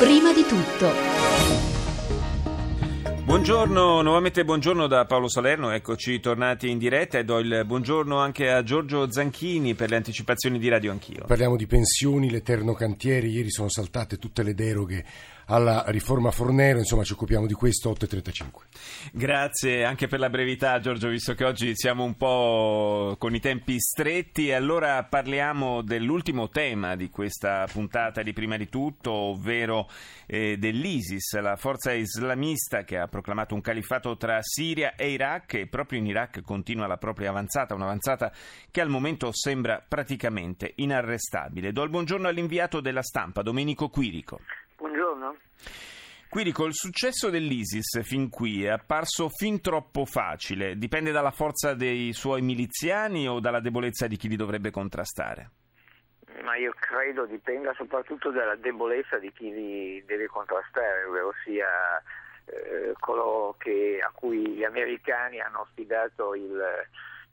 Prima di tutto. Buongiorno, nuovamente buongiorno da Paolo Salerno, eccoci tornati in diretta e do il buongiorno anche a Giorgio Zanchini per le anticipazioni di Radio Anch'io. Parliamo di pensioni, l'eterno cantiere, ieri sono saltate tutte le deroghe alla riforma Fornero, insomma ci occupiamo di questo 8.35. Grazie anche per la brevità Giorgio, visto che oggi siamo un po' con i tempi stretti e allora parliamo dell'ultimo tema di questa puntata di prima di tutto, ovvero eh, dell'ISIS, la forza islamista che ha proclamato un califfato tra Siria e Iraq e proprio in Iraq continua la propria avanzata, un'avanzata che al momento sembra praticamente inarrestabile. Do il buongiorno all'inviato della stampa, Domenico Quirico. Buongiorno. Quirico, il successo dell'ISIS fin qui è apparso fin troppo facile. Dipende dalla forza dei suoi miliziani o dalla debolezza di chi li dovrebbe contrastare? Ma io credo dipenda soprattutto dalla debolezza di chi li deve contrastare, ovvero sia eh, coloro che, a cui gli americani hanno affidato il,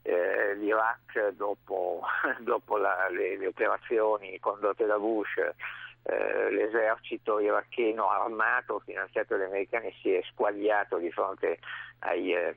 eh, l'Iraq dopo, dopo la, le, le operazioni condotte da Bush eh, l'esercito iracheno armato, finanziato dagli americani, si è squagliato di fronte ai, eh,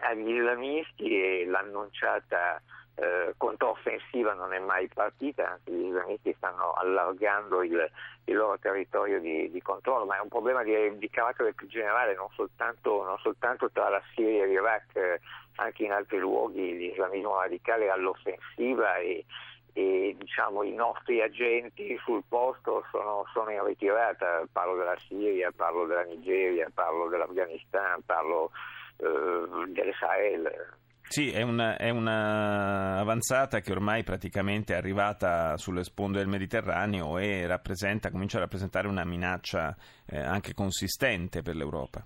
agli islamisti e l'annunciata eh, controffensiva non è mai partita, anzi gli islamisti stanno allargando il, il loro territorio di, di, controllo, ma è un problema di, di carattere più generale, non soltanto, non soltanto, tra la Siria e l'Iraq, eh, anche in altri luoghi l'islamismo radicale è all'offensiva e, e diciamo, i nostri agenti sul posto sono, sono, in ritirata, parlo della Siria, parlo della Nigeria, parlo dell'Afghanistan, parlo eh, del Sahel. Sì, è una, è una, che ormai praticamente è arrivata sulle sponde del Mediterraneo e comincia a rappresentare una minaccia eh, anche consistente per l'Europa.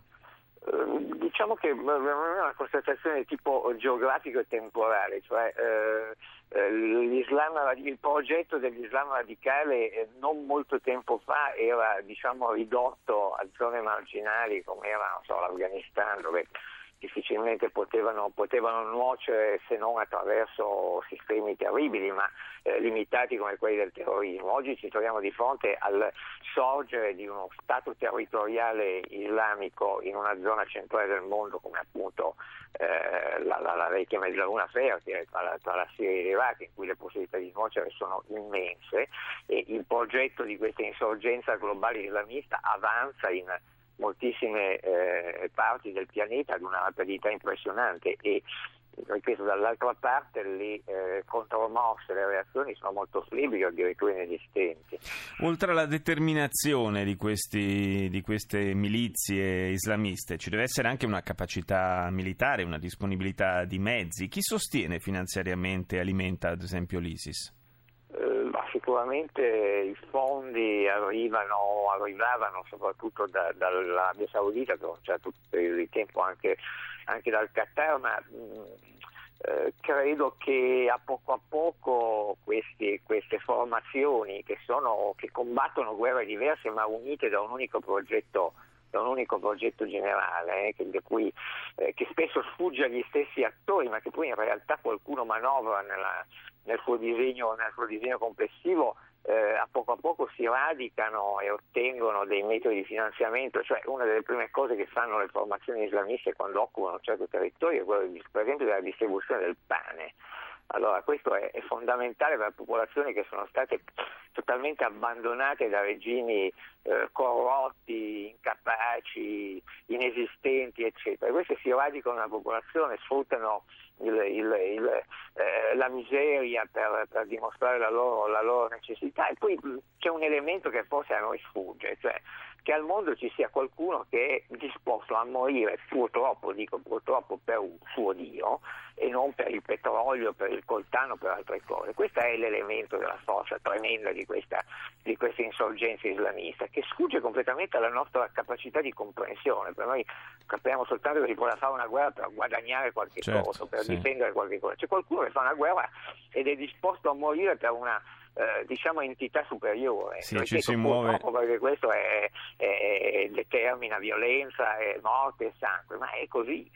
Diciamo che è una constatazione di tipo geografico e temporale, cioè eh, eh il progetto dell'Islam radicale eh, non molto tempo fa era diciamo, ridotto a zone marginali come era so, l'Afghanistan dove difficilmente potevano, potevano, nuocere se non attraverso sistemi terribili, ma eh, limitati come quelli del terrorismo. Oggi ci troviamo di fronte al sorgere di uno Stato territoriale islamico in una zona centrale del mondo come appunto eh, la, la, la, vecchia mezzaluna fertile tra la, tra la Siria e l'Iraq, in cui le possibilità di nuocere sono immense e il progetto di questa insorgenza globale islamista avanza in moltissime eh, parti del pianeta ad una rapidità impressionante e ripeto, dall'altra parte le eh, contromosse, le reazioni sono molto flebili o addirittura inesistenti. Oltre alla determinazione di, questi, di, queste milizie islamiste, ci deve essere anche una capacità militare, una disponibilità di mezzi. Chi sostiene finanziariamente e alimenta ad esempio l'ISIS? Sicuramente i fondi arrivano, arrivavano soprattutto da, dall'Arabia Saudita per un certo periodo di tempo anche, anche dal Qatar, ma eh, credo che a poco a poco questi, queste formazioni che, sono, che combattono guerre diverse ma unite da un unico progetto da un unico progetto generale eh, che, cui, eh, che, spesso sfugge agli stessi attori ma che poi in realtà qualcuno manovra nella, nel, suo disegno, nel, suo disegno, complessivo eh, a poco a poco si radicano e ottengono dei metodi di finanziamento, cioè una delle prime cose che fanno le formazioni islamiste quando occupano un certo territorio è quello per esempio della distribuzione del pane. Allora questo è, è fondamentale per popolazioni che sono state totalmente abbandonate da regimi eh, resgate, inexistente inesistenti, eccetera. Queste si radicano nella popolazione, sfruttano il, il, il, eh, la miseria per, per dimostrare la loro, la loro, necessità e poi c'è un elemento che forse a noi sfugge, cioè che al mondo ci sia qualcuno che è disposto a morire purtroppo, dico purtroppo per un suo Dio e non per il petrolio, per il coltano, per altre cose. Questo è l'elemento della forza tremenda di questa, di questa insorgenza islamista che sfugge completamente alla nostra capacità di comprensione. Per noi capiamo soltanto che si vuole fare una guerra per guadagnare qualche certo, cosa, per sì. difendere qualche cosa. C'è qualcuno che fa una guerra ed è disposto a morire per una eh, diciamo entità superiore. Sì, ci si muove... perché questo è, è, determina violenza, morte e sangue, ma è così.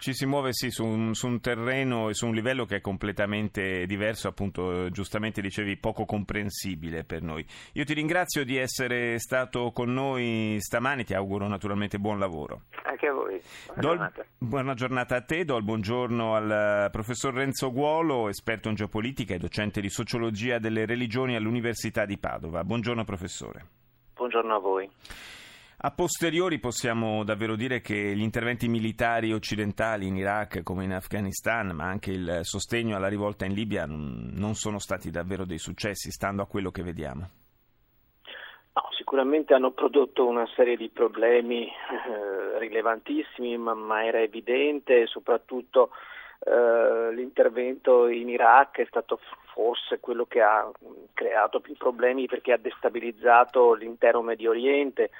Ci si muove sì su un, su un, terreno e su un livello che è completamente diverso, appunto giustamente dicevi poco comprensibile per noi. Io ti ringrazio di essere stato con noi stamani, ti auguro naturalmente buon lavoro. Anche a voi. Buona, giornata. buona giornata a te, do il buongiorno al professor Renzo Guolo, esperto in geopolitica e docente di sociologia delle religioni all'Università di Padova. Buongiorno professore. Buongiorno a voi. A posteriori possiamo davvero dire che gli interventi militari occidentali in Iraq come in Afghanistan, ma anche il sostegno alla rivolta in Libia non sono stati davvero dei successi, stando a quello che vediamo. No, sicuramente hanno prodotto una serie di problemi eh, rilevantissimi, ma, ma, era evidente, soprattutto eh, l'intervento in Iraq è stato forse quello che ha creato più problemi perché ha destabilizzato l'intero Medio Oriente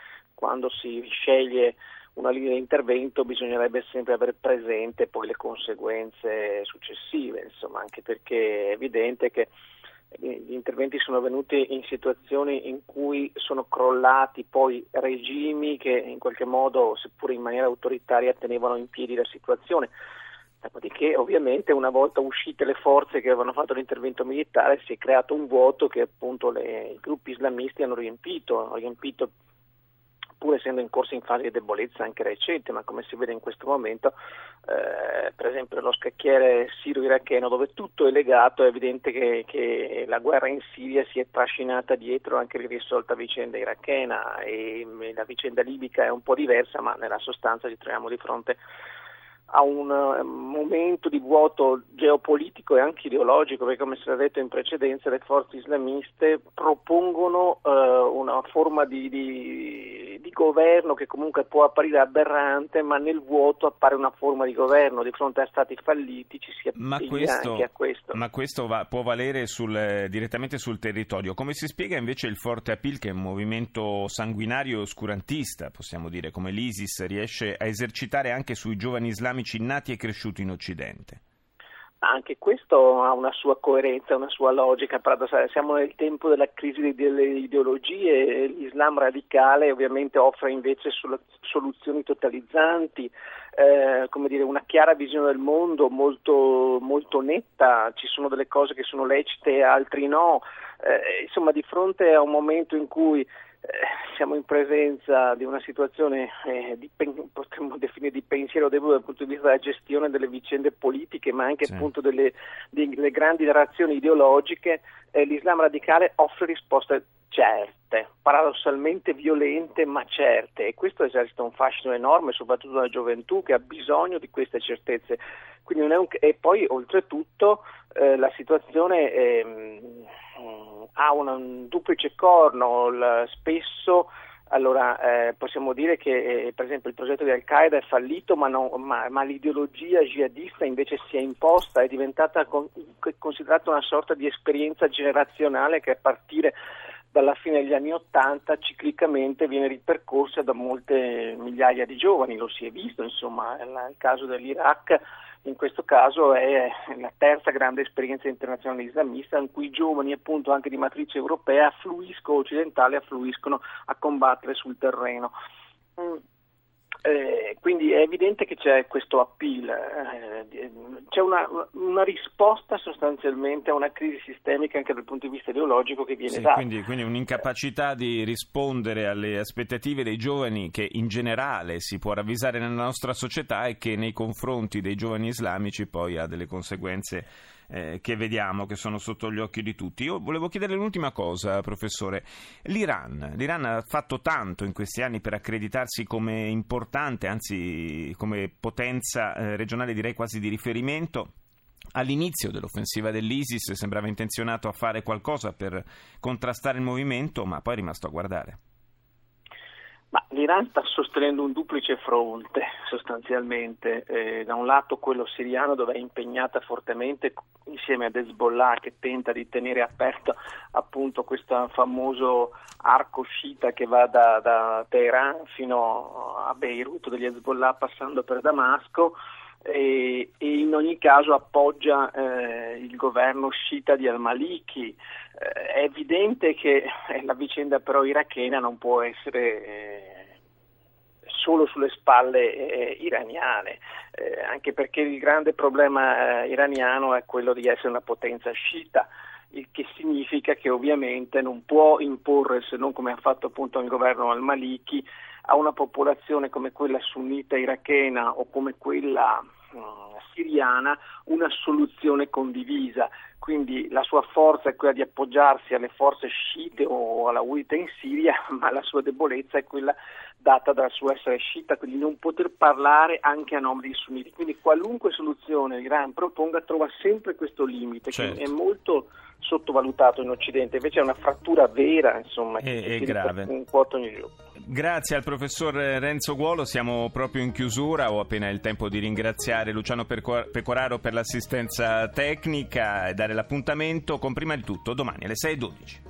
quando si sceglie una linea di intervento bisognerebbe sempre avere presente poi le conseguenze successive, insomma, anche perché è evidente che gli interventi sono avvenuti in situazioni in cui sono crollati poi regimi che in qualche modo, seppur in maniera autoritaria, tenevano in piedi la situazione. Dopodiché, ovviamente, una volta uscite le forze che avevano fatto l'intervento militare, si è creato un vuoto che appunto le, i gruppi islamisti hanno riempito, hanno riempito pur essendo in corso in fase di debolezza anche recente, ma come si vede in questo momento, eh, per esempio lo scacchiere siro-iracheno dove tutto è legato, è evidente che, che, la guerra in Siria si è trascinata dietro anche l'irrisolta vicenda irachena e la vicenda libica è un po' diversa, ma nella sostanza ci troviamo di fronte a un uh, momento di vuoto geopolitico e anche ideologico, perché come si è detto in precedenza le forze islamiste propongono uh, una forma di, di, di, governo che comunque può apparire aberrante, ma nel vuoto appare una forma di governo. Di fronte a stati falliti ci si appiglia anche a questo. Ma questo va, può valere sul, direttamente sul territorio. Come si spiega invece il forte appeal che è un movimento sanguinario e oscurantista, possiamo dire, come l'ISIS riesce a esercitare anche sui giovani islamici islamici nati e cresciuti in Occidente. Anche questo ha una sua coerenza, una sua logica paradossale. Siamo nel tempo della crisi delle ideologie l'Islam radicale ovviamente offre invece soluzioni totalizzanti, eh, come dire, una chiara visione del mondo molto, molto, netta, ci sono delle cose che sono lecite altre no. Eh, insomma, di fronte a un momento in cui eh, siamo in presenza di una situazione eh, di, potremmo definire di pensiero debole dal punto di vista della gestione delle vicende politiche, ma anche sì. appunto delle, delle, grandi narrazioni ideologiche, eh, l'Islam radicale offre risposte certe, paradossalmente violente ma certe e questo esercita un fascino enorme soprattutto nella gioventù che ha bisogno di queste certezze. Un... e poi oltretutto eh, la situazione ehm, ha un, un duplice corno, il, spesso allora, eh, possiamo dire che eh, per esempio il progetto di Al-Qaeda è fallito, ma, non, ma, ma l'ideologia jihadista invece si è imposta, è diventata con, considerata una sorta di esperienza generazionale che a partire dalla fine degli anni Ottanta ciclicamente viene ripercorsa da molte migliaia di giovani, lo si è visto, insomma, nel caso dell'Iraq in questo caso è la terza grande esperienza internazionale islamista in cui i giovani appunto anche di matrice europea affluiscono, occidentali affluiscono a combattere sul terreno. Eh, quindi è evidente che c'è questo appeal, eh, c'è una, una, risposta sostanzialmente a una crisi sistemica anche dal punto di vista ideologico che viene sì, data. Quindi, quindi, un'incapacità di rispondere alle aspettative dei giovani che in generale si può ravvisare nella nostra società e che nei confronti dei giovani islamici poi ha delle conseguenze eh, che vediamo, che sono sotto gli occhi di tutti. Io volevo chiedere l'ultima cosa, professore. L'Iran, L'Iran ha fatto tanto in questi anni per accreditarsi come importante, anzi come potenza eh, regionale direi quasi di riferimento. All'inizio dell'offensiva dell'ISIS sembrava intenzionato a fare qualcosa per contrastare il movimento, ma poi è rimasto a guardare. Ma l'Iran sta sostenendo un duplice fronte sostanzialmente, eh, da un lato quello siriano dove è impegnata fortemente insieme ad Hezbollah che tenta di tenere aperto appunto questo famoso arco sciita che va da, da Teheran fino a Beirut degli Hezbollah passando per Damasco e, e in ogni caso appoggia eh, il governo sciita di al-Maliki. Eh, è evidente che eh, la vicenda però irachena non può essere eh, solo sulle spalle eh, iraniane, eh, anche perché il grande problema eh, iraniano è quello di essere una potenza sciita il che significa che ovviamente non può imporre, se non come ha fatto appunto il governo al-Maliki, a una popolazione come quella sunnita irachena o come quella uh, siriana una soluzione condivisa. Quindi la sua forza è quella di appoggiarsi alle forze sciite o alla UITA in Siria, ma la sua debolezza è quella data dal suo essere sciita, quindi non poter parlare anche a nome dei sunniti. Quindi qualunque soluzione l'Iran proponga trova sempre questo limite, certo. che è molto sottovalutato in Occidente, invece è una frattura vera, insomma, e, che è grave. un quarto ogni giorno. Grazie al professor Renzo Guolo, siamo proprio in chiusura, ho appena il tempo di ringraziare Luciano Pecoraro per l'assistenza tecnica e dare l'appuntamento con prima di tutto domani alle 6.12.